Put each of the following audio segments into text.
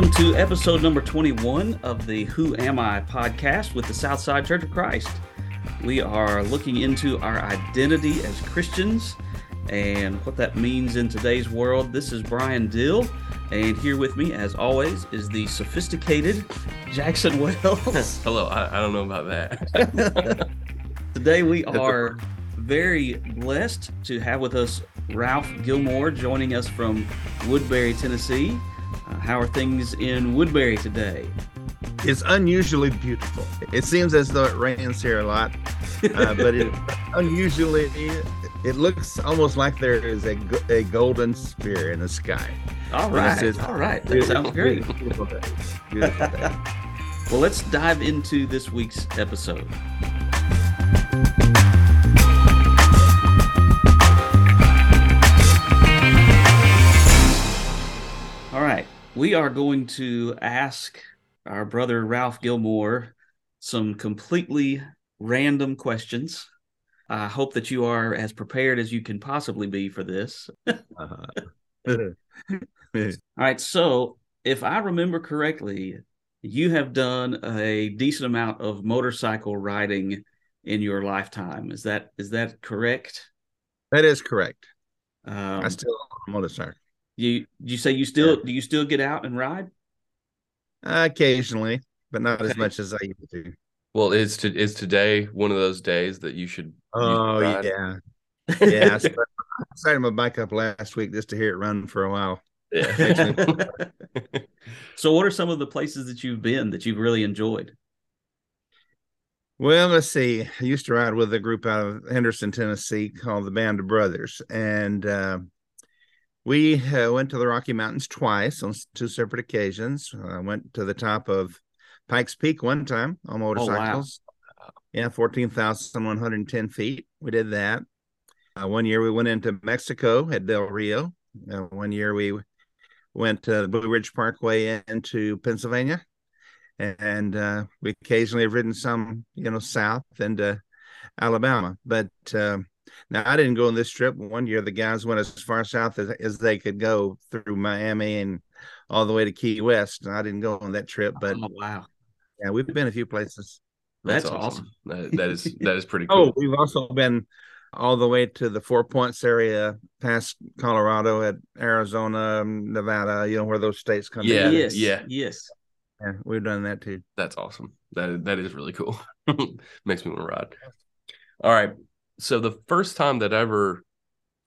Welcome to episode number 21 of the Who Am I podcast with the Southside Church of Christ. We are looking into our identity as Christians and what that means in today's world. This is Brian Dill, and here with me, as always, is the sophisticated Jackson Wells. Hello, I, I don't know about that. Today we are very blessed to have with us Ralph Gilmore joining us from Woodbury, Tennessee. Uh, how are things in Woodbury today? It's unusually beautiful. It seems as though it rains here a lot, uh, but it unusually it looks almost like there is a, a golden sphere in the sky. All right, all right, that sounds great. Beautiful day. Beautiful day. well, let's dive into this week's episode. We are going to ask our brother Ralph Gilmore some completely random questions. I hope that you are as prepared as you can possibly be for this. uh-huh. All right, so if I remember correctly, you have done a decent amount of motorcycle riding in your lifetime. Is that is that correct? That is correct. Um, I still motorcycle. You you say you still yeah. do you still get out and ride? Uh, occasionally, but not okay. as much as I used to. Well, is to is today one of those days that you should? Oh yeah, yeah. I started my bike up last week just to hear it run for a while. Yeah. so, what are some of the places that you've been that you've really enjoyed? Well, let's see. I used to ride with a group out of Henderson, Tennessee, called the Band of Brothers, and uh, we uh, went to the Rocky Mountains twice on two separate occasions. I uh, went to the top of Pikes Peak one time on motorcycles. Oh, wow. Yeah, 14,110 feet. We did that. Uh, one year we went into Mexico at Del Rio. Uh, one year we went to the Blue Ridge Parkway into Pennsylvania. And uh, we occasionally have ridden some, you know, south into Alabama. But uh, now, I didn't go on this trip. One year, the guys went as far south as, as they could go through Miami and all the way to Key West. And I didn't go on that trip, but oh, wow, yeah, we've been a few places. That's, That's awesome. awesome. That, that is that is pretty oh, cool. Oh, we've also been all the way to the Four Points area, past Colorado, at Arizona, um, Nevada. You know where those states come. Yeah, in. yes, yeah, yes. Yeah, we've done that too. That's awesome. That that is really cool. Makes me want to ride. All right, so the first time that I ever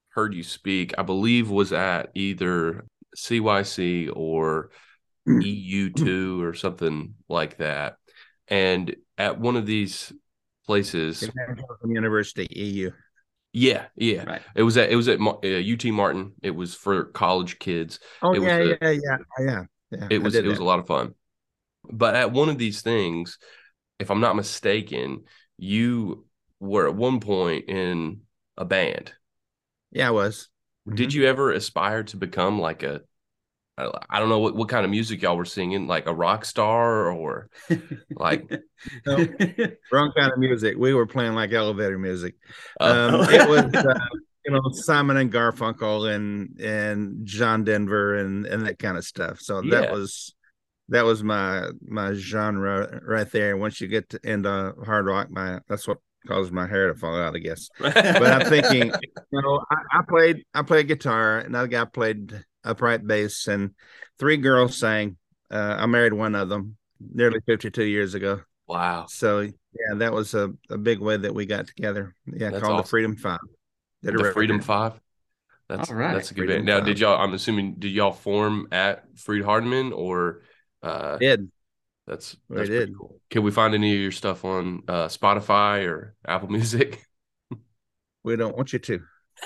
heard you speak, I believe, was at either CYC or EU2 or something like that. And at one of these places, University EU. Yeah, yeah. Right. It was at it was at uh, UT Martin. It was for college kids. Oh it yeah, was yeah, yeah, yeah, yeah. It was it that. was a lot of fun. But at one of these things, if I'm not mistaken, you were at one point in a band. Yeah, I was. Did mm-hmm. you ever aspire to become like a I don't know what, what kind of music y'all were singing, like a rock star or like no, wrong kind of music. We were playing like elevator music. Oh. Um, it was uh, you know Simon and Garfunkel and and John Denver and and that kind of stuff. So yeah. that was that was my my genre right there. Once you get to, end into hard rock, my that's what caused my hair to fall out, I guess. but I'm thinking, you know, I, I, played I played guitar, another guy played upright bass, and three girls sang. Uh, I married one of them nearly 52 years ago. Wow. So yeah, that was a, a big way that we got together. Yeah, That's called awesome. the Freedom Five. the Freedom Five. That's All right. That's a good Freedom band. Now, did y'all? I'm assuming did y'all form at Freed Hardeman or? Uh, did that's that's pretty did. cool. Can we find any of your stuff on uh, Spotify or Apple Music? We don't want you to.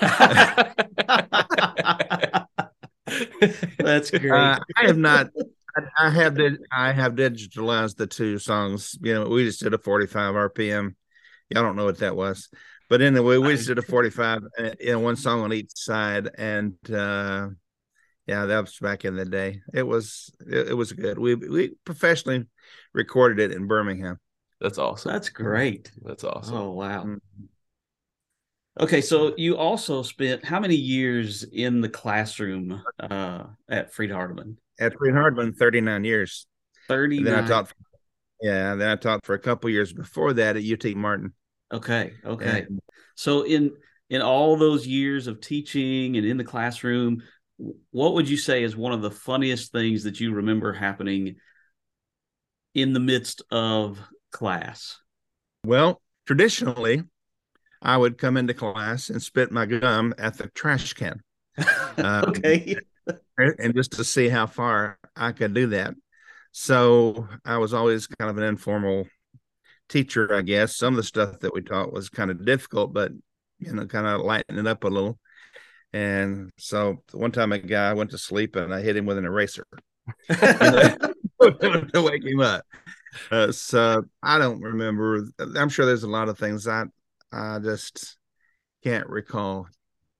That's great. Uh, I have not. I, I have did. I have digitalized the two songs. You know, we just did a 45 RPM. Y'all don't know what that was, but anyway, we just did a 45. Uh, you know, one song on each side, and uh, yeah, that was back in the day. It was it, it, was good. We we professionally recorded it in Birmingham. That's awesome. That's great. That's awesome. Oh wow. Mm-hmm. Okay, so you also spent how many years in the classroom uh, at Freed Hardeman? At Freed Hardeman, 39 years. 39. Then I taught, yeah, then I taught for a couple years before that at UT Martin. Okay, okay. And, so in in all those years of teaching and in the classroom, what would you say is one of the funniest things that you remember happening in the midst of class? Well, traditionally, I would come into class and spit my gum at the trash can. Um, okay. and just to see how far I could do that. So I was always kind of an informal teacher, I guess. Some of the stuff that we taught was kind of difficult, but you know, kind of lighten it up a little. And so one time a guy went to sleep and I hit him with an eraser to wake him up. Uh, so I don't remember. I'm sure there's a lot of things I I just can't recall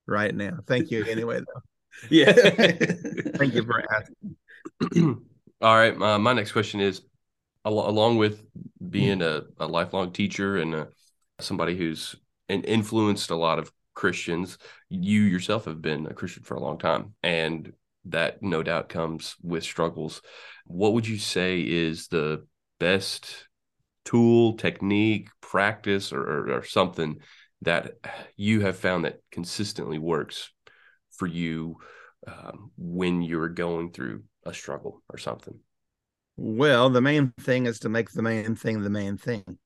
right now. Thank you anyway, though. Yeah. Thank you for asking. All right. Uh, my next question is al- along with being a, a lifelong teacher and uh, somebody who's influenced a lot of Christians, you yourself have been a Christian for a long time. And that no doubt comes with struggles. What would you say is the best tool, technique, practice, or, or, or something that you have found that consistently works for you um, when you're going through a struggle or something? Well, the main thing is to make the main thing the main thing.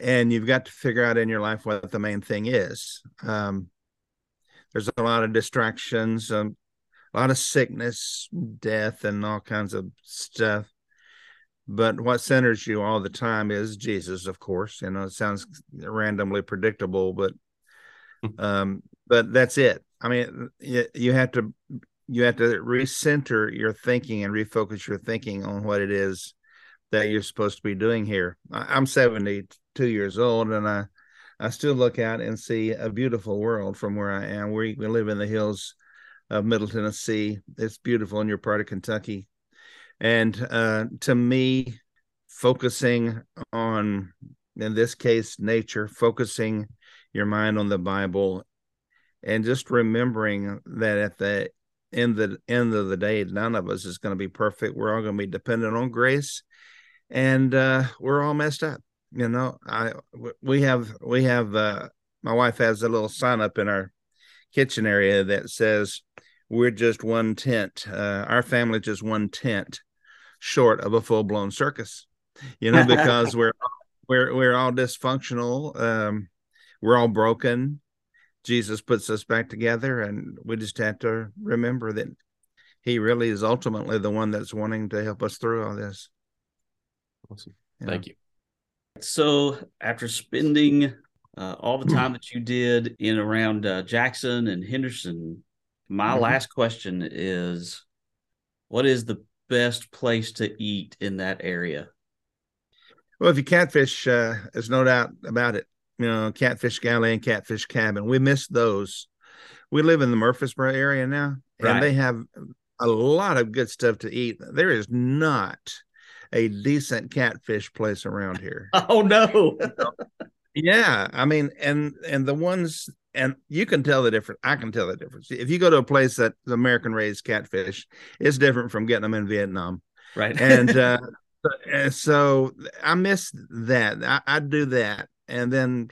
And you've got to figure out in your life what the main thing is. Um, there's a lot of distractions, um, a lot of sickness, death, and all kinds of stuff but what centers you all the time is Jesus, of course. You know, it sounds randomly predictable, but hmm. um, but that's it. I mean, you, you have to you have to recenter your thinking and refocus your thinking on what it is that you're supposed to be doing here. I'm 72 years old, and I I still look out and see a beautiful world from where I am. We we live in the hills of Middle Tennessee. It's beautiful in your part of Kentucky and uh, to me, focusing on, in this case, nature, focusing your mind on the Bible, and just remembering that at the end the end of the day, none of us is going to be perfect. We're all going to be dependent on grace, and uh, we're all messed up. You know, I we have we have uh, my wife has a little sign up in our kitchen area that says we're just one tent. Uh, our family just one tent short of a full blown circus, you know, because we're we're we're all dysfunctional. Um, we're all broken. Jesus puts us back together, and we just have to remember that He really is ultimately the one that's wanting to help us through all this. Awesome. Thank you. So, after spending uh, all the time that you did in around uh, Jackson and Henderson, my mm-hmm. last question is what is the best place to eat in that area? Well, if you catfish, uh, there's no doubt about it. You know, Catfish Galley and Catfish Cabin. We miss those. We live in the Murfreesboro area now, and they have a lot of good stuff to eat. There is not a decent catfish place around here. Oh no. yeah, I mean, and and the ones and you can tell the difference. I can tell the difference. If you go to a place that's American raised catfish, it's different from getting them in Vietnam. Right. And uh, so I miss that. I, I'd do that. And then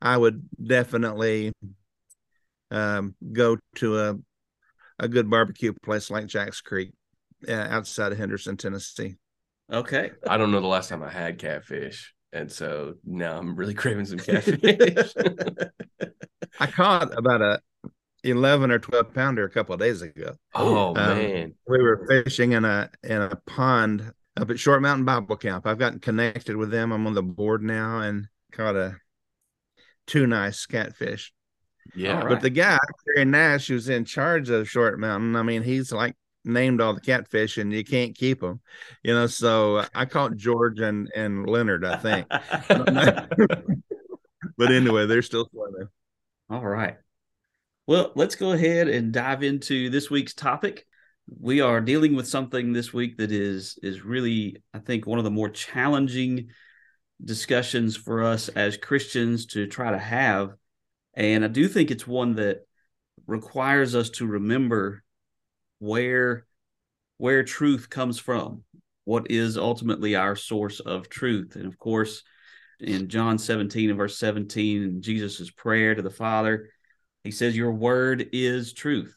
I would definitely um, go to a a good barbecue place like Jack's Creek uh, outside of Henderson, Tennessee. Okay. I don't know the last time I had catfish. And so now I'm really craving some catfish. I caught about a 11 or 12 pounder a couple of days ago. Oh um, man. We were fishing in a in a pond up at Short Mountain Bible Camp. I've gotten connected with them. I'm on the board now and caught a two nice catfish. Yeah. But the guy, Terry Nash, who's in charge of Short Mountain, I mean, he's like named all the catfish and you can't keep them, you know. So I caught George and and Leonard, I think. but anyway, they're still swimming. All right. Well, let's go ahead and dive into this week's topic. We are dealing with something this week that is is really, I think, one of the more challenging discussions for us as Christians to try to have. And I do think it's one that requires us to remember where where truth comes from. What is ultimately our source of truth? And of course, in John 17 and verse 17, Jesus' prayer to the Father, he says, Your word is truth.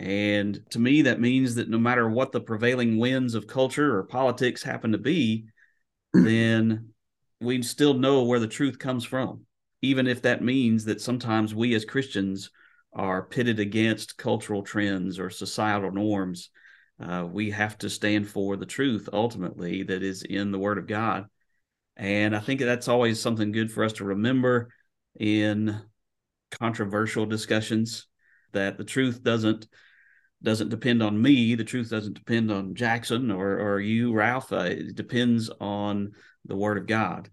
And to me, that means that no matter what the prevailing winds of culture or politics happen to be, then we still know where the truth comes from, even if that means that sometimes we as Christians are pitted against cultural trends or societal norms. Uh, we have to stand for the truth ultimately that is in the Word of God. And I think that's always something good for us to remember in controversial discussions that the truth doesn't doesn't depend on me. The truth doesn't depend on Jackson or or you, Ralph. Uh, it depends on the Word of God.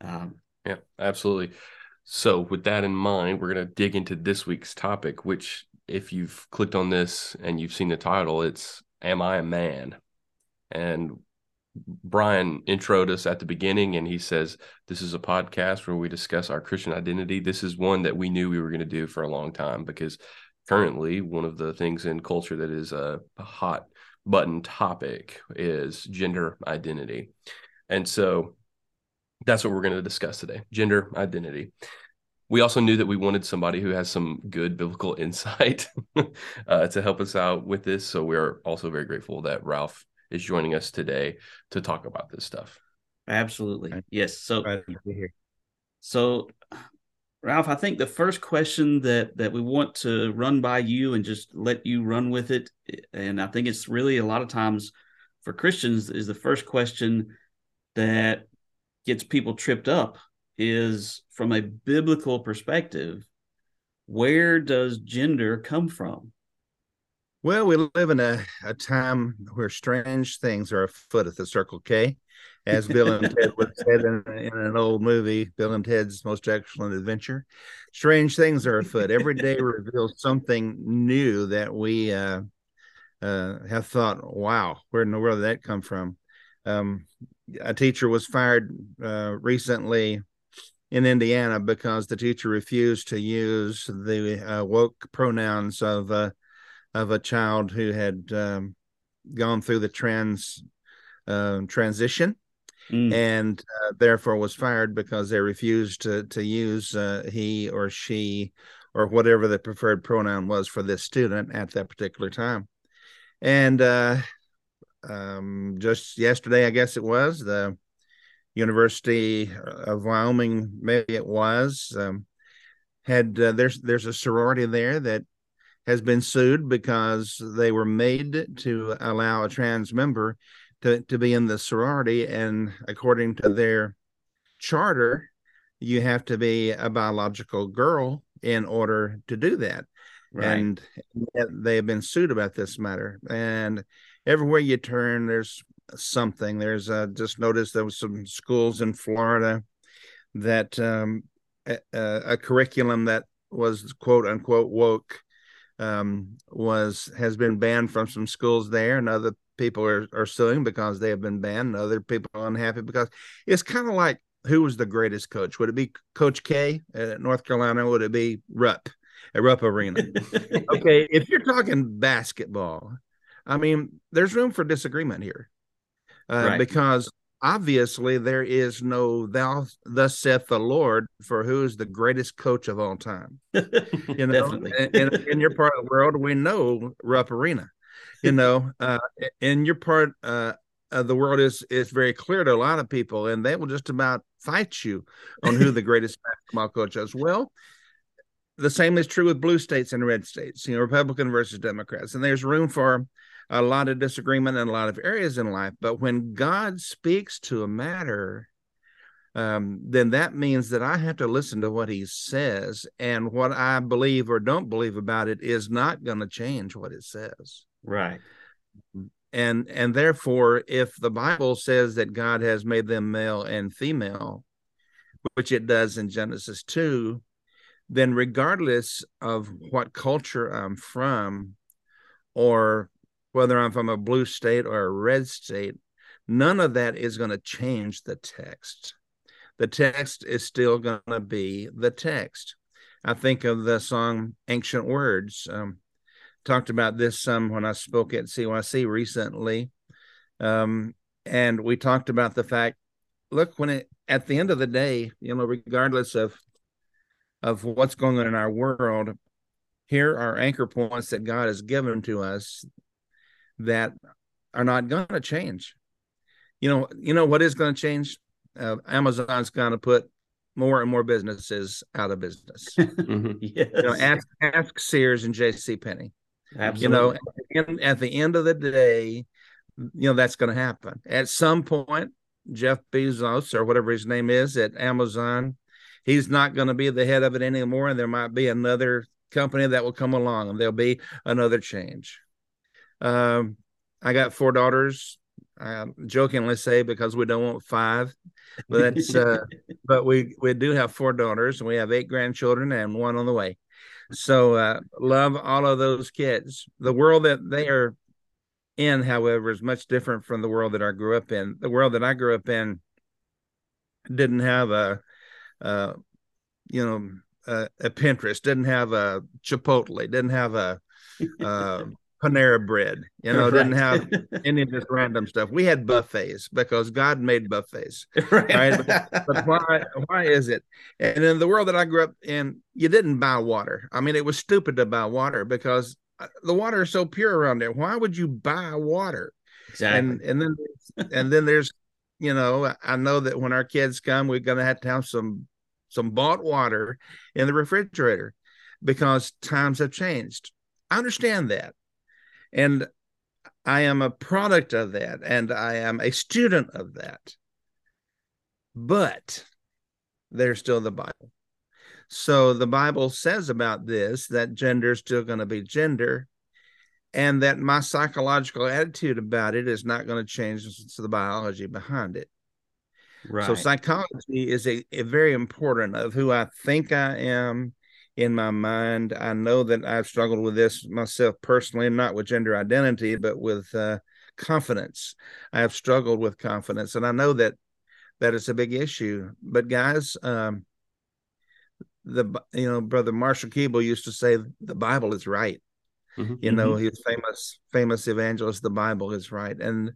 Um, yeah, absolutely. So, with that in mind, we're going to dig into this week's topic, which, if you've clicked on this and you've seen the title, it's Am I a Man? And Brian introed us at the beginning and he says, This is a podcast where we discuss our Christian identity. This is one that we knew we were going to do for a long time because currently, one of the things in culture that is a, hot button topic is gender identity. And so, that's what we're going to discuss today gender identity. We also knew that we wanted somebody who has some good biblical insight uh, to help us out with this. So we're also very grateful that Ralph is joining us today to talk about this stuff. Absolutely. Yes. So, so Ralph, I think the first question that that we want to run by you and just let you run with it, and I think it's really a lot of times for Christians is the first question that gets people tripped up is from a biblical perspective, where does gender come from? Well, we live in a, a time where strange things are afoot at the Circle K, as Bill and Ted would say in, in an old movie, Bill and Ted's Most Excellent Adventure. Strange things are afoot. Every day reveals something new that we uh, uh, have thought, wow, where in the world did that come from? Um, a teacher was fired uh, recently in Indiana because the teacher refused to use the uh, woke pronouns of uh, of a child who had um, gone through the trans uh, transition. Mm. And uh, therefore was fired because they refused to to use uh, he or she or whatever the preferred pronoun was for this student at that particular time. And um, just yesterday, I guess it was the University of Wyoming, maybe it was, um, had uh, there's there's a sorority there that has been sued because they were made to allow a trans member to, to be in the sorority, and according to their charter, you have to be a biological girl in order to do that. Right. And they have been sued about this matter. And everywhere you turn, there's something. There's uh, just noticed there was some schools in Florida that um, a, a, curriculum that was quote unquote woke um, was has been banned from some schools there, and other people are, are suing because they have been banned. And other people are unhappy because it's kind of like who was the greatest coach? Would it be Coach K at North Carolina? Would it be Rupp at Rupp Arena? okay, if you're talking basketball, I mean, there's room for disagreement here uh, right. because obviously there is no thou thus saith the lord for who is the greatest coach of all time? You know in, in, your part of the world we know rupp arena you know uh, in your part uh, of the world is is very clear to a lot of people and they will just about fight you on who the greatest basketball coach is. Well the same is true with blue states and red states you know republican versus democrats and there's room for a lot of disagreement in a lot of areas in life. But when God speaks to a matter, um, then that means that I have to listen to what he says. And what I believe or don't believe about it is not going to change what it says. Right. And and therefore, if the Bible says that God has made them male and female, which it does in Genesis 2, then regardless of what culture I'm from or whether I'm from a blue state or a red state, none of that is going to change the text. The text is still going to be the text. I think of the song Ancient Words. Um, talked about this some when I spoke at CYC recently. Um, and we talked about the fact look, when it at the end of the day, you know, regardless of of what's going on in our world, here are anchor points that God has given to us that are not going to change. You know, you know what is going to change? Uh, Amazon's going to put more and more businesses out of business. mm-hmm. yes. You know, ask, ask Sears and J.C. Penney. Absolutely. You know, at the end of the day, you know that's going to happen at some point. Jeff Bezos or whatever his name is at Amazon, he's not going to be the head of it anymore, and there might be another company that will come along, and there'll be another change. Um, I got four daughters. I jokingly say because we don't want five, but that's uh, but we we do have four daughters, and we have eight grandchildren and one on the way. So uh, love all of those kids. The world that they are in, however, is much different from the world that I grew up in. The world that I grew up in didn't have a, uh, you know, a, a, Pinterest, didn't have a Chipotle, didn't have a uh, Panera Bread, you know, right. didn't have any of this random stuff. We had buffets because God made buffets, right? right? But, but why? Why is it? And in the world that I grew up in, you didn't buy water. I mean, it was stupid to buy water because uh, the water is so pure around there. Why would you buy water? Exactly. And and then and then there's you know I know that when our kids come, we're gonna have to have some some bought water in the refrigerator because times have changed. I understand that, and I am a product of that, and I am a student of that. But there's still the Bible. So the Bible says about this that gender is still going to be gender, and that my psychological attitude about it is not going to change since the biology behind it. Right. So psychology is a, a, very important of who I think I am in my mind. I know that I've struggled with this myself personally, not with gender identity, but with uh, confidence. I have struggled with confidence, and I know that that is a big issue. But guys, um, the you know brother Marshall Keeble used to say the Bible is right. Mm-hmm. You know, mm-hmm. he's famous famous evangelist. The Bible is right, and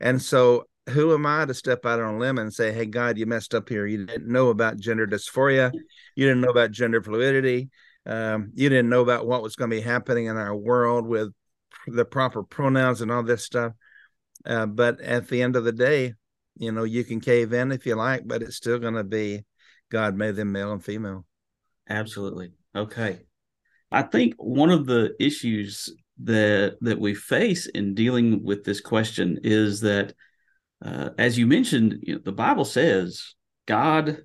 and so who am I to step out on a limb and say, "Hey, God, you messed up here. You didn't know about gender dysphoria. You didn't know about gender fluidity. Um, you didn't know about what was going to be happening in our world with the proper pronouns and all this stuff." Uh, but at the end of the day, you know, you can cave in if you like, but it's still going to be God made them male and female. Absolutely. Okay. I think one of the issues that that we face in dealing with this question is that, uh, as you mentioned, you know, the Bible says God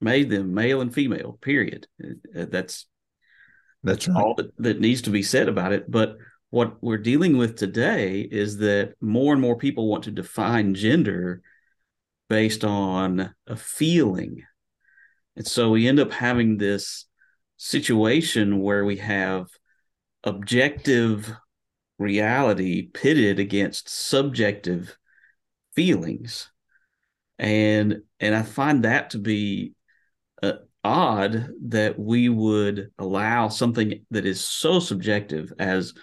made them male and female. Period. Uh, that's that's right. all that, that needs to be said about it. But what we're dealing with today is that more and more people want to define gender based on a feeling and so we end up having this situation where we have objective reality pitted against subjective feelings. And and I find that to be uh, odd that we would allow something that is so subjective as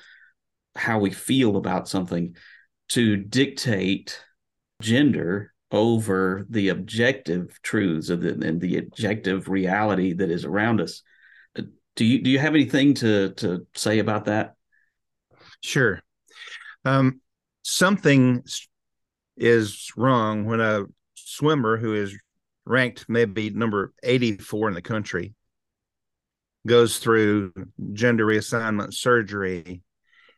how we feel about something to dictate gender over the objective truths of the, and the objective reality that is around us. Uh, do you do you have anything to to say about that? Sure. Um, something is wrong when a swimmer who is ranked maybe number 84 in the country goes through gender reassignment surgery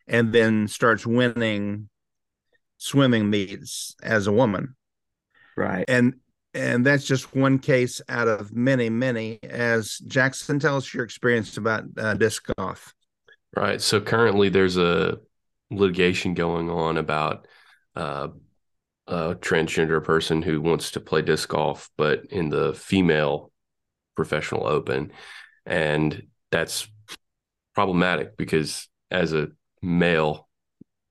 and then starts winning swimming meets as a woman Right. And and that's just one case out of many, many. As Jackson, tell us your experience about uh, disc golf. Right. So currently, there's a litigation going on about uh, a transgender person who wants to play disc golf, but in the female professional open, and that's problematic because as a male,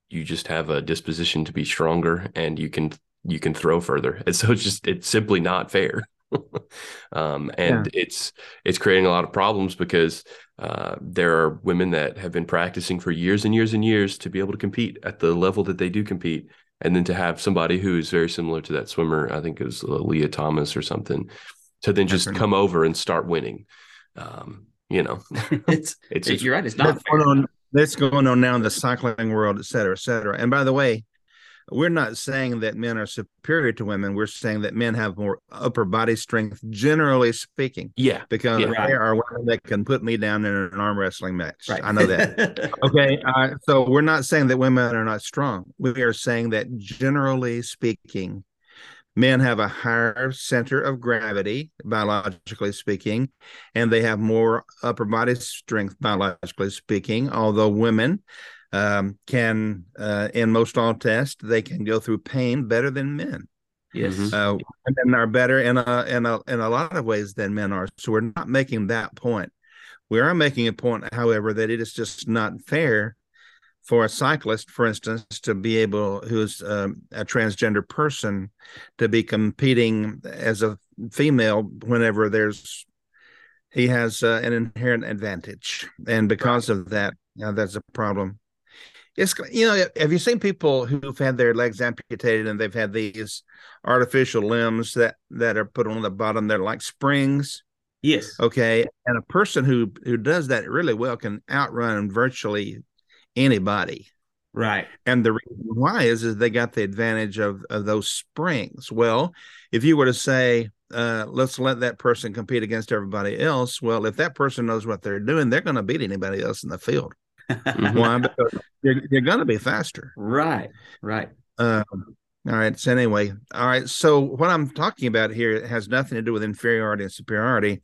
you just have a disposition to be stronger, and you can you can throw further. And so it's just it's simply not fair. um, and yeah. it's it's creating a lot of problems because uh, there are women that have been practicing for years and years and years to be able to compete at the level that they do compete and then to have somebody who's very similar to that swimmer i think it was Lia thomas or something to then just come over and start winning. Um, you know it's, it's, it's you're right it's not that's going, on, that's going on now in the cycling world et cetera et cetera. And by the way we're not saying that men are superior to women. We're saying that men have more upper body strength, generally speaking. Yeah. Because yeah, right. there are women that can put me down in an arm wrestling match. Right. I know that. okay. Uh, so we're not saying that women are not strong. We are saying that generally speaking, men have a higher center of gravity, biologically speaking, and they have more upper body strength, biologically speaking, although women um, can, uh, in most all tests, they can go through pain better than men. Yes, mm-hmm. uh, women are better in a in a in a lot of ways than men are. So we're not making that point. We are making a point, however, that it is just not fair for a cyclist, for instance, to be able, who's um, a transgender person, to be competing as a female whenever there's he has uh, an inherent advantage, and because right. of that, uh, that's a problem it's you know have you seen people who've had their legs amputated and they've had these artificial limbs that that are put on the bottom? They're like springs. Yes. Okay. And a person who who does that really well can outrun virtually anybody. Right. And the reason why is is they got the advantage of of those springs. Well if you were to say uh, let's let that person compete against everybody else well if that person knows what they're doing they're going to beat anybody else in the field. Why? Because you're, you're going to be faster. Right. Right. Um, all right. So anyway, all right. So what I'm talking about here has nothing to do with inferiority and superiority.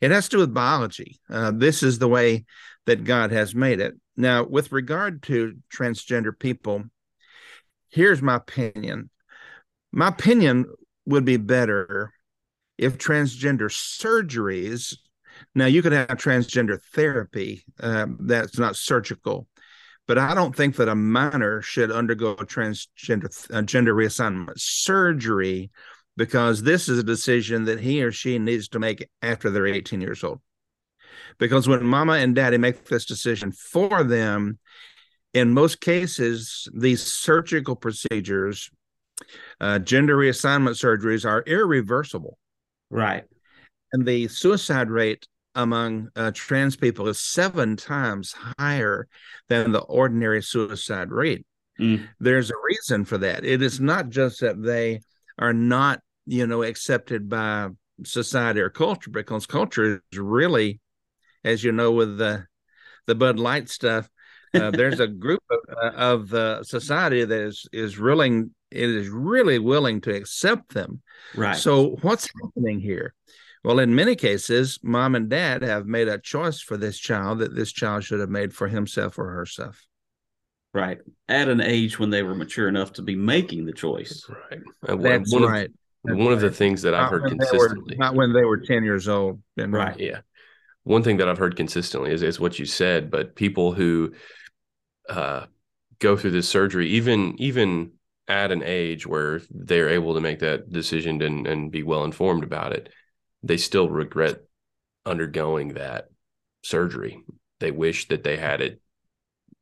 It has to do with biology. Uh, this is the way that God has made it. Now, with regard to transgender people, here's my opinion. My opinion would be better if transgender surgeries now, you could have transgender therapy um, that's not surgical, but I don't think that a minor should undergo a transgender uh, gender reassignment surgery because this is a decision that he or she needs to make after they're 18 years old. Because when mama and daddy make this decision for them, in most cases, these surgical procedures, uh, gender reassignment surgeries, are irreversible. Right and the suicide rate among uh, trans people is seven times higher than the ordinary suicide rate. Mm. There's a reason for that. It is not just that they are not, you know, accepted by society or culture, because culture is really, as you know, with the the Bud Light stuff. Uh, there's a group of, uh, of uh, society that is is willing it is really willing to accept them. Right. So what's happening here? Well, in many cases, mom and dad have made a choice for this child that this child should have made for himself or herself. Right. At an age when they were mature enough to be making the choice. Right. That's one right. Of, That's one right. of the things that I've heard consistently. Were, not when they were 10 years old. Right. Yeah. One thing that I've heard consistently is, is what you said, but people who uh, go through this surgery, even even at an age where they're able to make that decision and, and be well informed about it, they still regret undergoing that surgery. They wish that they had it.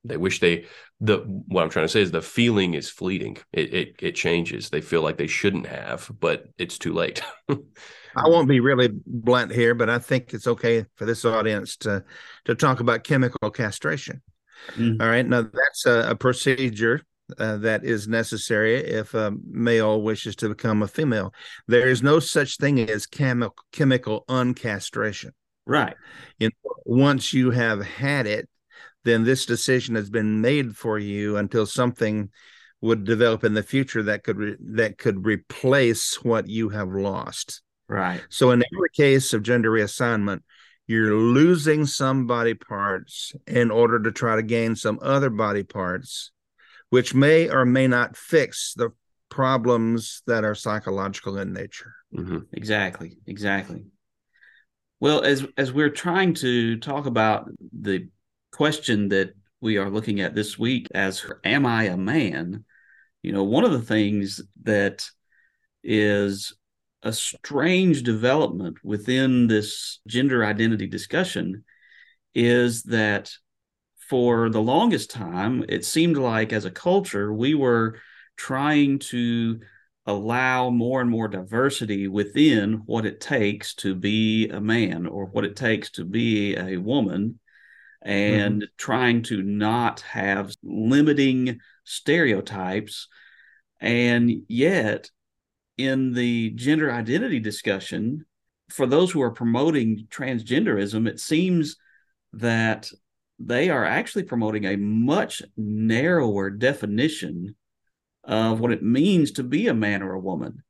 They wish they the what I'm trying to say is the feeling is fleeting. It it, it changes. They feel like they shouldn't have, but it's too late. I won't be really blunt here, but I think it's okay for this audience to to talk about chemical castration. Mm. All right, now that's a, a procedure uh, that is necessary if a male wishes to become a female. There is no such thing as chemi- chemical uncastration. Right. You know, once you have had it, then this decision has been made for you until something would develop in the future that could re- that could replace what you have lost. Right. So in every case of gender reassignment, you're losing some body parts in order to try to gain some other body parts which may or may not fix the problems that are psychological in nature. Mm-hmm. Exactly. Exactly. Well, as as we're trying to talk about the question that we are looking at this week as am I a man? You know, one of the things that is a strange development within this gender identity discussion is that for the longest time, it seemed like as a culture, we were trying to allow more and more diversity within what it takes to be a man or what it takes to be a woman and mm-hmm. trying to not have limiting stereotypes and yet in the gender identity discussion for those who are promoting transgenderism it seems that they are actually promoting a much narrower definition of what it means to be a man or a woman.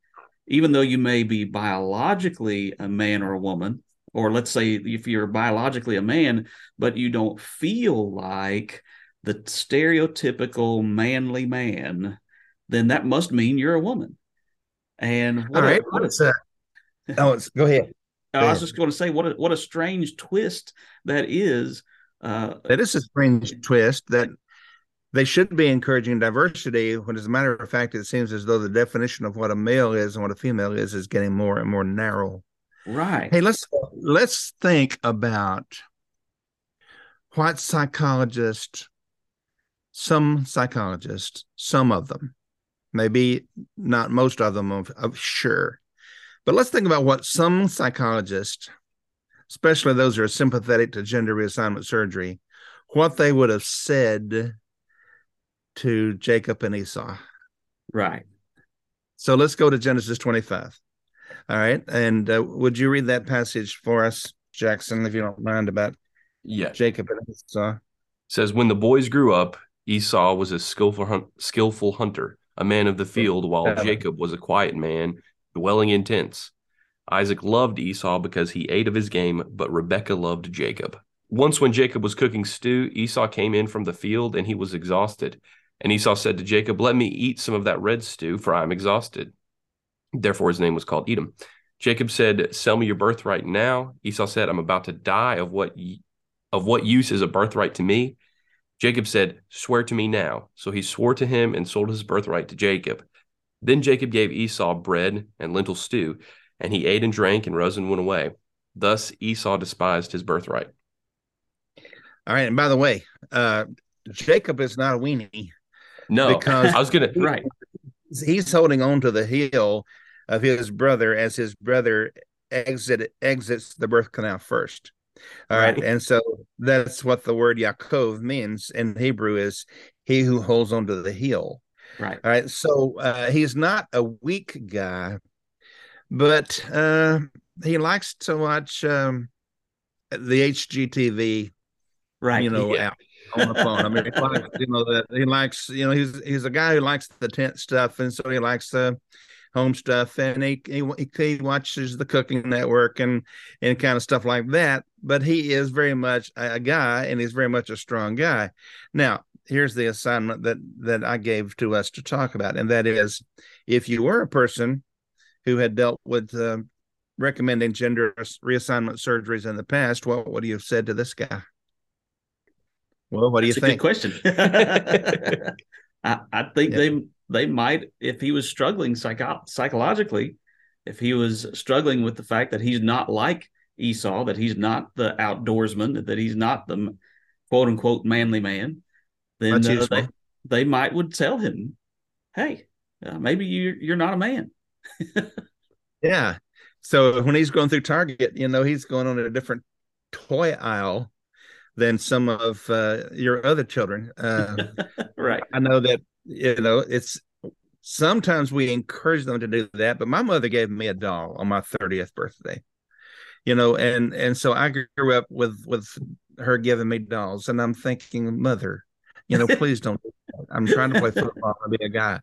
Even though you may be biologically a man or a woman, or let's say if you're biologically a man, but you don't feel like the stereotypical manly man, then that must mean you're a woman. And what All right, a, what is that? Oh, go ahead. Go I was just going to say what a what a strange twist that is. Uh, that is a strange twist that they should be encouraging diversity when as a matter of fact it seems as though the definition of what a male is and what a female is is getting more and more narrow. Right. Hey let's let's think about what psychologists some psychologists some of them maybe not most of them of, of sure but let's think about what some psychologists especially those who are sympathetic to gender reassignment surgery what they would have said to Jacob and Esau. Right. So let's go to Genesis 25. All right. And uh, would you read that passage for us, Jackson, if you don't mind, about yeah. Jacob and Esau? It says, When the boys grew up, Esau was a skillful, hunt- skillful hunter, a man of the field, while yeah. Jacob was a quiet man, dwelling in tents. Isaac loved Esau because he ate of his game, but Rebekah loved Jacob. Once, when Jacob was cooking stew, Esau came in from the field and he was exhausted. And Esau said to Jacob, Let me eat some of that red stew, for I am exhausted. Therefore, his name was called Edom. Jacob said, Sell me your birthright now. Esau said, I'm about to die. Of what, of what use is a birthright to me? Jacob said, Swear to me now. So he swore to him and sold his birthright to Jacob. Then Jacob gave Esau bread and lentil stew, and he ate and drank and rose and went away. Thus Esau despised his birthright. All right. And by the way, uh, Jacob is not a weenie. No, because I was gonna right. He's holding on to the heel of his brother as his brother exit exits the birth canal first. All right. right. And so that's what the word Yaakov means in Hebrew is he who holds onto the heel. Right. All right. So uh, he's not a weak guy, but uh, he likes to watch um, the HGTV, right? You know, yeah on the phone. I mean, he likes, you know, that he likes, you know, he's he's a guy who likes the tent stuff, and so he likes the home stuff, and he he, he watches the Cooking Network and and kind of stuff like that. But he is very much a guy, and he's very much a strong guy. Now, here's the assignment that that I gave to us to talk about, and that is, if you were a person who had dealt with uh, recommending gender reassignment surgeries in the past, what would you have said to this guy? Well, what do That's you think? question. I, I, think yeah. they they might, if he was struggling psycho- psychologically, if he was struggling with the fact that he's not like Esau, that he's not the outdoorsman, that he's not the quote unquote manly man, then uh, they they might would tell him, "Hey, uh, maybe you you're not a man." yeah. So when he's going through Target, you know, he's going on a different toy aisle than some of uh, your other children. Uh, right. I know that you know it's sometimes we encourage them to do that, but my mother gave me a doll on my 30th birthday. You know, and and so I grew up with with her giving me dolls, and I'm thinking, mother, you know, please don't. I'm trying to play football and be a guy.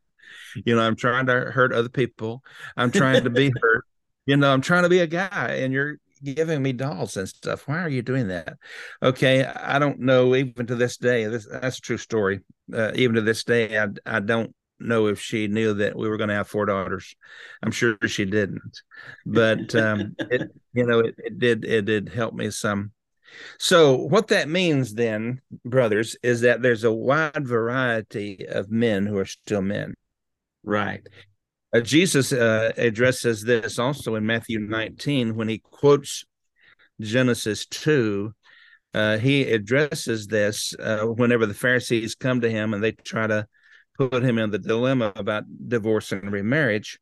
You know, I'm trying to hurt other people. I'm trying to be hurt. You know, I'm trying to be a guy, and you're giving me dolls and stuff. Why are you doing that? Okay, I don't know. Even to this day, this that's a true story. Uh, even to this day, I I don't know if she knew that we were going to have four daughters. I'm sure she didn't, but um, it you know it, it did it did help me some. So what that means then, brothers, is that there's a wide variety of men who are still men. Right. Uh, Jesus uh, addresses this also in Matthew 19 when he quotes Genesis 2. Uh, he addresses this uh, whenever the Pharisees come to him and they try to put him in the dilemma about divorce and remarriage.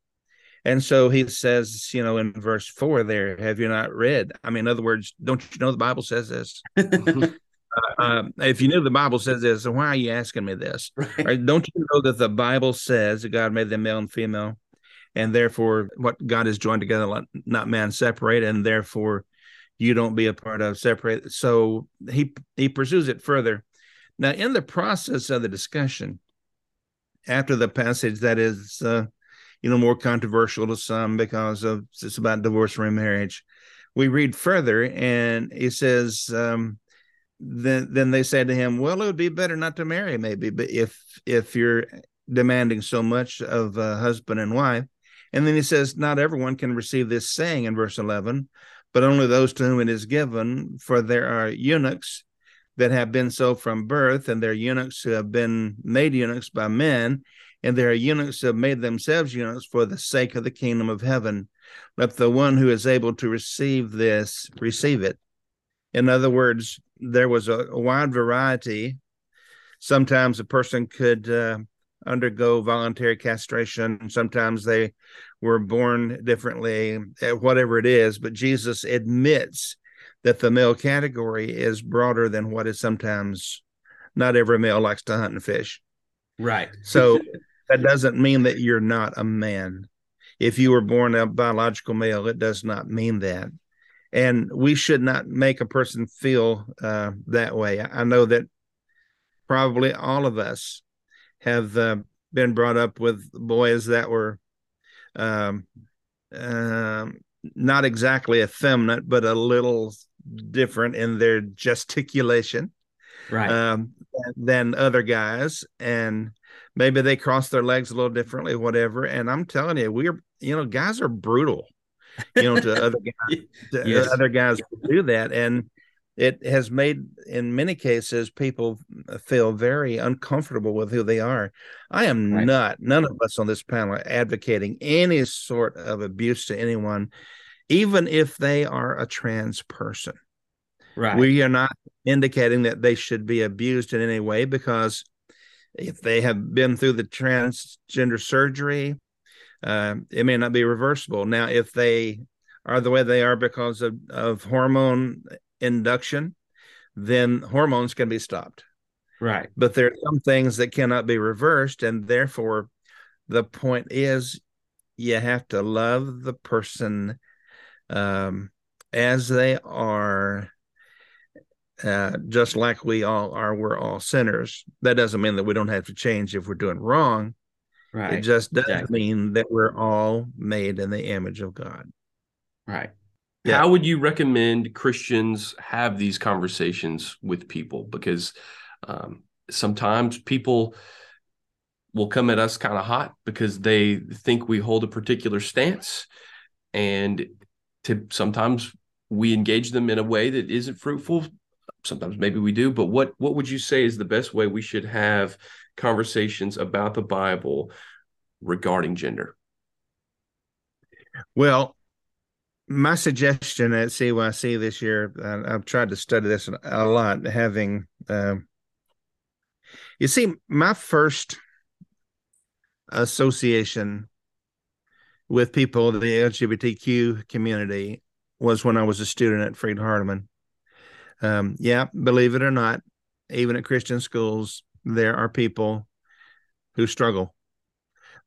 And so he says, you know, in verse four there, have you not read? I mean, in other words, don't you know the Bible says this? uh, uh, if you knew the Bible says this, why are you asking me this? Right. Right? Don't you know that the Bible says that God made them male and female, and therefore what God has joined together, not man separate, and therefore you don't be a part of separate. So he he pursues it further. Now, in the process of the discussion, after the passage that is uh, you know, more controversial to some because of it's about divorce and remarriage. We read further, and he says, um, then then they said to him, "Well, it would be better not to marry, maybe, but if if you're demanding so much of a husband and wife." And then he says, "Not everyone can receive this saying in verse eleven, but only those to whom it is given. For there are eunuchs." That have been so from birth, and there are eunuchs who have been made eunuchs by men, and there are eunuchs who have made themselves eunuchs for the sake of the kingdom of heaven. Let the one who is able to receive this receive it. In other words, there was a, a wide variety. Sometimes a person could uh, undergo voluntary castration. Sometimes they were born differently, eh, whatever it is. But Jesus admits that the male category is broader than what is sometimes not every male likes to hunt and fish. Right. So that doesn't mean that you're not a man. If you were born a biological male, it does not mean that. And we should not make a person feel uh, that way. I know that probably all of us have uh, been brought up with boys that were um, uh, not exactly effeminate, but a little different in their gesticulation right. um, than other guys. And maybe they cross their legs a little differently, whatever. And I'm telling you, we're you know, guys are brutal, you know, to other guys, to yes. other guys do that, and it has made in many cases people feel very uncomfortable with who they are. I am right. not, none of us on this panel are advocating any sort of abuse to anyone, even if they are a trans person. Right. We are not indicating that they should be abused in any way because if they have been through the transgender surgery, uh, it may not be reversible. Now, if they are the way they are because of, of hormone induction, then hormones can be stopped. Right. But there are some things that cannot be reversed. And therefore, the point is you have to love the person um, as they are uh, just like we all are, we're all sinners. That doesn't mean that we don't have to change if we're doing wrong. Right. It just does exactly. mean that we're all made in the image of God. Right. Yeah. How would you recommend Christians have these conversations with people? Because um, sometimes people will come at us kind of hot because they think we hold a particular stance, and to sometimes we engage them in a way that isn't fruitful sometimes maybe we do but what what would you say is the best way we should have conversations about the bible regarding gender? Well my suggestion at cyc this year i've tried to study this a lot having uh, you see my first association with people of the lgbtq community was when i was a student at freed hardeman. Um, yeah, believe it or not, even at Christian schools, there are people who struggle.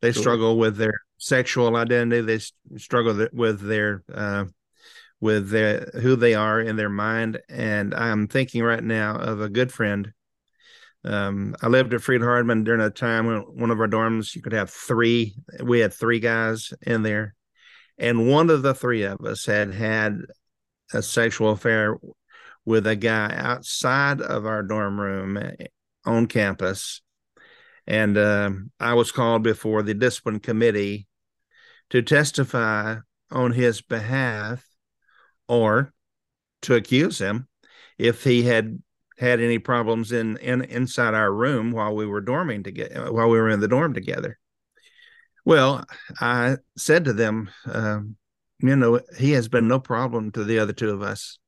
They sure. struggle with their sexual identity. They struggle with their uh, with their who they are in their mind. And I'm thinking right now of a good friend. Um, I lived at Freed Hardeman during a time when one of our dorms you could have three. We had three guys in there, and one of the three of us had had a sexual affair with a guy outside of our dorm room on campus. And uh, I was called before the discipline committee to testify on his behalf or to accuse him if he had had any problems in, in inside our room while we were dorming together while we were in the dorm together Well, I said to them, um, you know, he has been no problem to the other two of us.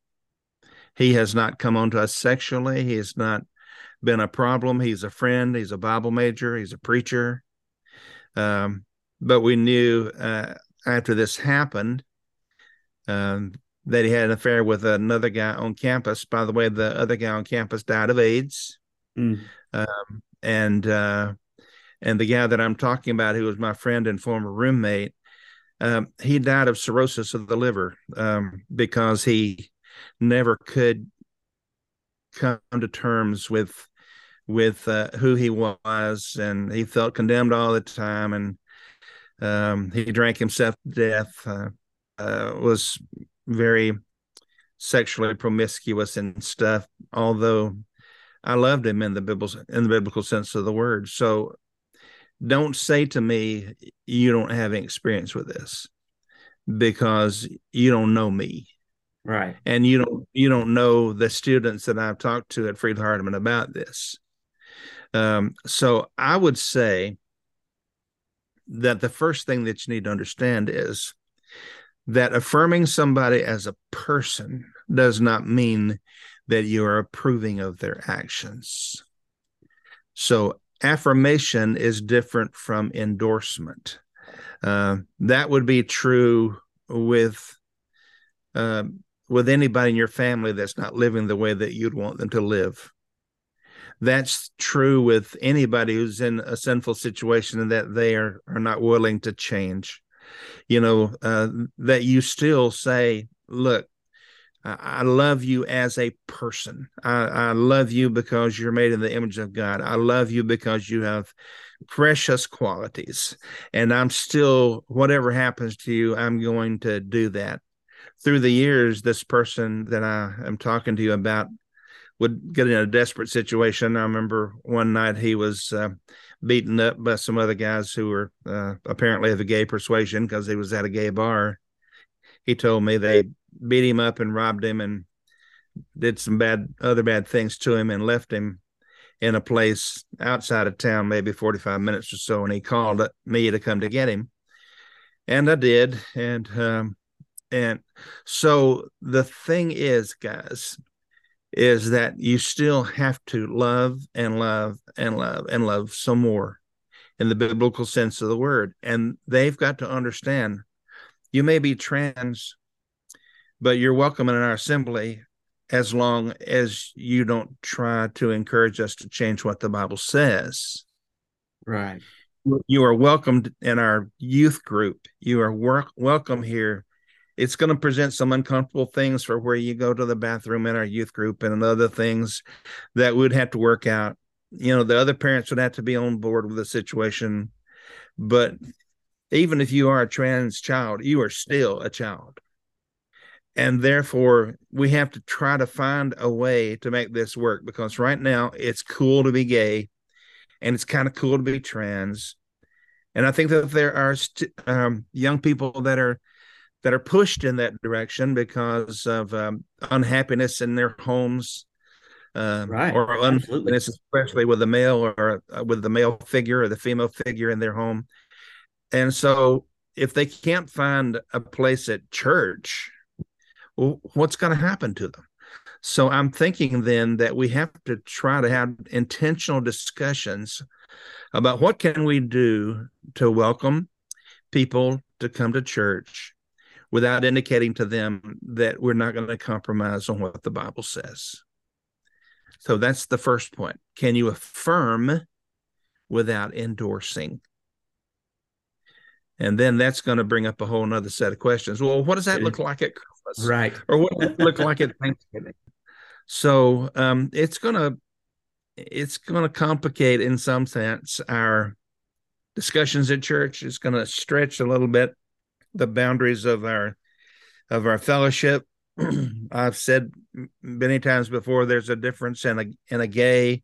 He has not come on to us sexually. He has not been a problem. He's a friend. He's a Bible major. He's a preacher. Um, but we knew uh, after this happened um, that he had an affair with another guy on campus. By the way, the other guy on campus died of AIDS. Mm. Um, and uh, and the guy that I'm talking about, who was my friend and former roommate, um, he died of cirrhosis of the liver um, because he never could come to terms with with uh, who he was, and he felt condemned all the time, and um, he drank himself to death. Uh, uh, was very sexually promiscuous and stuff. Although I loved him in the biblical in the biblical sense of the word. So don't say to me you don't have any experience with this because you don't know me right and you don't you don't know the students that i've talked to at freed hardeman about this um, so i would say that the first thing that you need to understand is that affirming somebody as a person does not mean that you are approving of their actions so affirmation is different from endorsement. Uh, that would be true with uh, with anybody in your family that's not living the way that you'd want them to live. That's true with anybody who's in a sinful situation and that they are, are not willing to change. You know, uh, that you still say, look, I love you as a person. I, I, love you because you're made in the image of God. I love you because you have precious qualities. And I'm still, whatever happens to you, I'm going to do that. Through the years, this person that I am talking to you about would get in a desperate situation. I remember one night he was uh, beaten up by some other guys who were uh, apparently of a gay persuasion because he was at a gay bar. He told me they beat him up and robbed him and did some bad other bad things to him and left him in a place outside of town maybe 45 minutes or so and he called me to come to get him and i did and um and so the thing is guys is that you still have to love and love and love and love some more in the biblical sense of the word and they've got to understand you may be trans but you're welcome in our assembly as long as you don't try to encourage us to change what the Bible says. Right. You are welcomed in our youth group. You are work, welcome here. It's going to present some uncomfortable things for where you go to the bathroom in our youth group and other things that would have to work out. You know, the other parents would have to be on board with the situation. But even if you are a trans child, you are still a child and therefore we have to try to find a way to make this work because right now it's cool to be gay and it's kind of cool to be trans and i think that there are st- um, young people that are that are pushed in that direction because of um, unhappiness in their homes uh, right. or unhappiness especially with the male or uh, with the male figure or the female figure in their home and so if they can't find a place at church well, what's going to happen to them? So I'm thinking then that we have to try to have intentional discussions about what can we do to welcome people to come to church without indicating to them that we're not going to compromise on what the Bible says. So that's the first point. Can you affirm without endorsing? And then that's going to bring up a whole other set of questions. Well, what does that look like at Christmas? Right. Or what does it look like at Thanksgiving? So um, it's gonna it's gonna complicate in some sense our discussions at church. It's gonna stretch a little bit the boundaries of our of our fellowship. I've said many times before there's a difference in a in a gay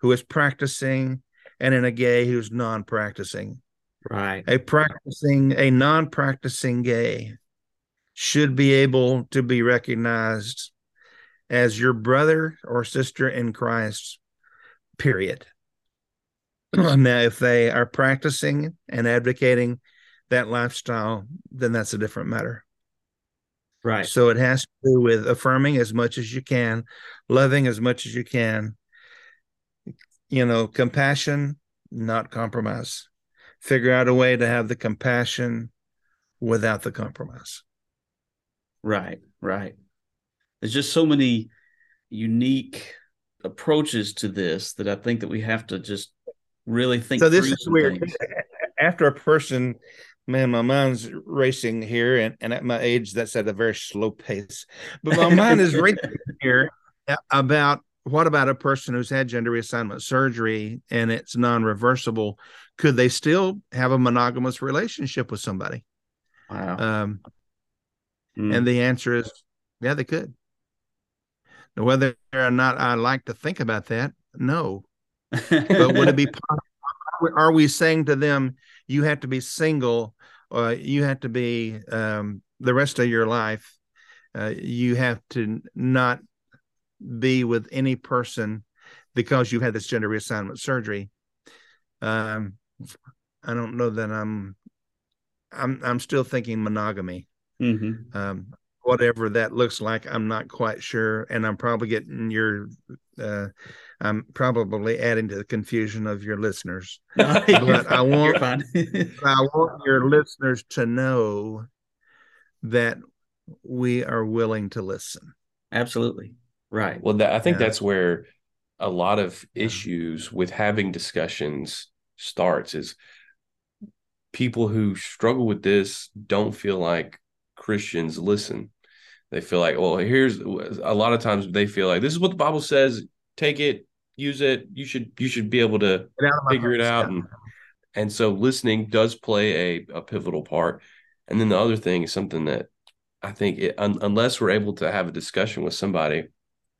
who is practicing and in a gay who's non-practicing Right. A practicing, a non practicing gay should be able to be recognized as your brother or sister in Christ, period. now, if they are practicing and advocating that lifestyle, then that's a different matter. Right. So it has to do with affirming as much as you can, loving as much as you can, you know, compassion, not compromise. Figure out a way to have the compassion without the compromise. Right, right. There's just so many unique approaches to this that I think that we have to just really think. So this is weird. Things. After a person man, my mind's racing here, and, and at my age, that's at a very slow pace. But my mind is racing here about what about a person who's had gender reassignment surgery and it's non-reversible? Could they still have a monogamous relationship with somebody? Wow. Um, mm. And the answer is, yeah, they could. Now, whether or not I like to think about that, no. but would it be possible? Are we saying to them, you have to be single uh, you have to be um, the rest of your life uh, you have to not be with any person because you had this gender reassignment surgery um, i don't know that i'm i'm i'm still thinking monogamy mm-hmm. um, whatever that looks like i'm not quite sure and i'm probably getting your uh, I'm probably adding to the confusion of your listeners. but I want I want your listeners to know that we are willing to listen. Absolutely. Right. Well, that, I think yeah. that's where a lot of issues with having discussions starts is people who struggle with this don't feel like Christians listen. They feel like, well, here's a lot of times they feel like this is what the Bible says. Take it, use it. You should you should be able to figure it out. And and so listening does play a, a pivotal part. And then the other thing is something that I think it, un, unless we're able to have a discussion with somebody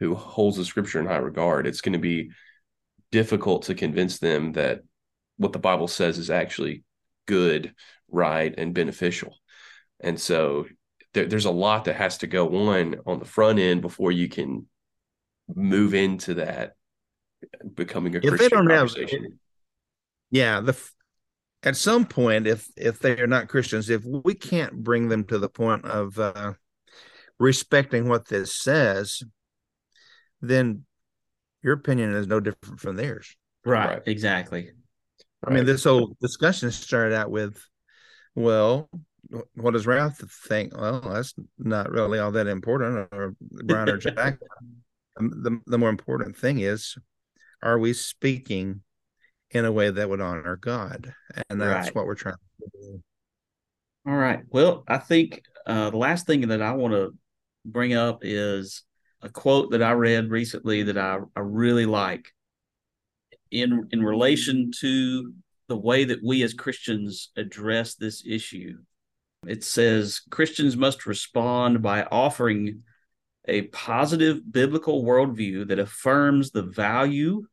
who holds the scripture in high regard, it's going to be difficult to convince them that what the Bible says is actually good, right, and beneficial. And so there, there's a lot that has to go on on the front end before you can move into that becoming a if Christian they don't conversation. Have, yeah, the at some point, if if they are not Christians, if we can't bring them to the point of uh, respecting what this says, then your opinion is no different from theirs. Right. right. Exactly. I right. mean, this whole discussion started out with, well, what does Ralph think? Well, that's not really all that important, or Brian or Jack. the the more important thing is are we speaking in a way that would honor God? And that's right. what we're trying to do. All right. Well, I think uh, the last thing that I want to bring up is a quote that I read recently that I, I really like in in relation to the way that we as Christians address this issue. It says Christians must respond by offering a positive biblical worldview that affirms the value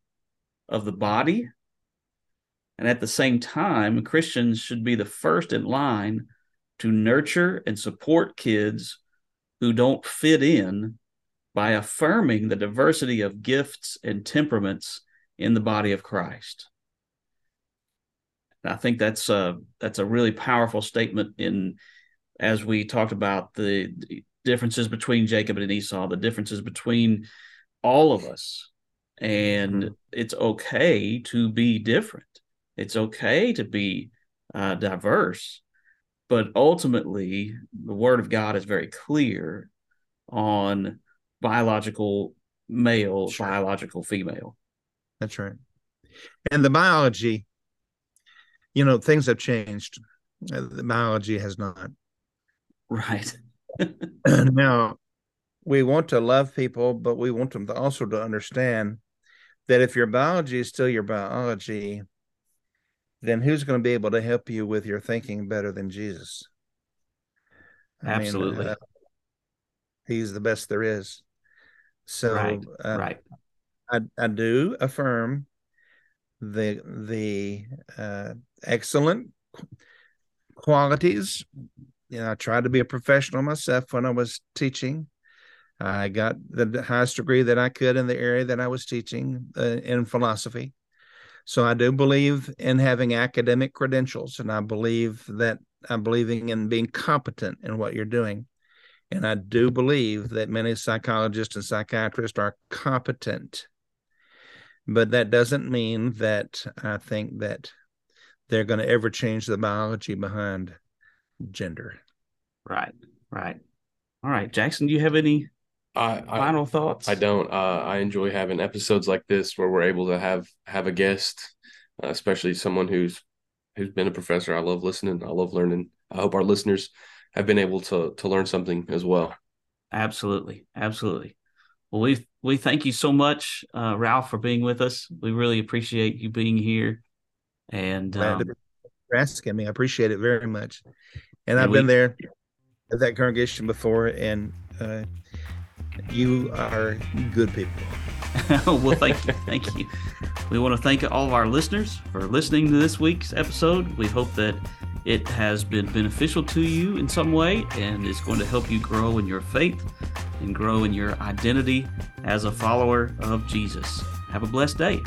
of the body. And at the same time, Christians should be the first in line to nurture and support kids who don't fit in by affirming the diversity of gifts and temperaments in the body of Christ. And I think that's a that's a really powerful statement in as we talked about the differences between Jacob and Esau, the differences between all of us. And mm-hmm. it's okay to be different. It's okay to be uh, diverse. But ultimately the word of god is very clear on biological male sure. biological female. That's right. And the biology you know things have changed. Uh, the biology has not. Right now we want to love people but we want them to also to understand that if your biology is still your biology, then who's going to be able to help you with your thinking better than Jesus? I Absolutely. Mean, uh, he's the best there is. So, right. Uh, right. I, I do affirm the the uh, excellent qualities. You know, I tried to be a professional myself when I was teaching. I got the highest degree that I could in the area that I was teaching uh, in philosophy. So I do believe in having academic credentials, and I believe that I'm believing in being competent in what you're doing. And I do believe that many psychologists and psychiatrists are competent. But that doesn't mean that I think that they're going to ever change the biology behind gender. Right, right. All right, Jackson, do you have any I, final thoughts? I don't. Uh, I enjoy having episodes like this where we're able to have have a guest, uh, especially someone who's who's been a professor. I love listening. I love learning. I hope our listeners have been able to to learn something as well. Absolutely, absolutely. Well, we we thank you so much, uh, Ralph, for being with us. We really appreciate you being here. And um, for asking me, I appreciate it very much. And, I've we, been there at that congregation before, and uh, you are good people. well, thank you, thank you. We want to thank all of our listeners for listening to this week's episode. We hope that it has been beneficial to you in some way and is going to help you grow in your faith and grow in your identity as a follower of Jesus. Have a blessed day.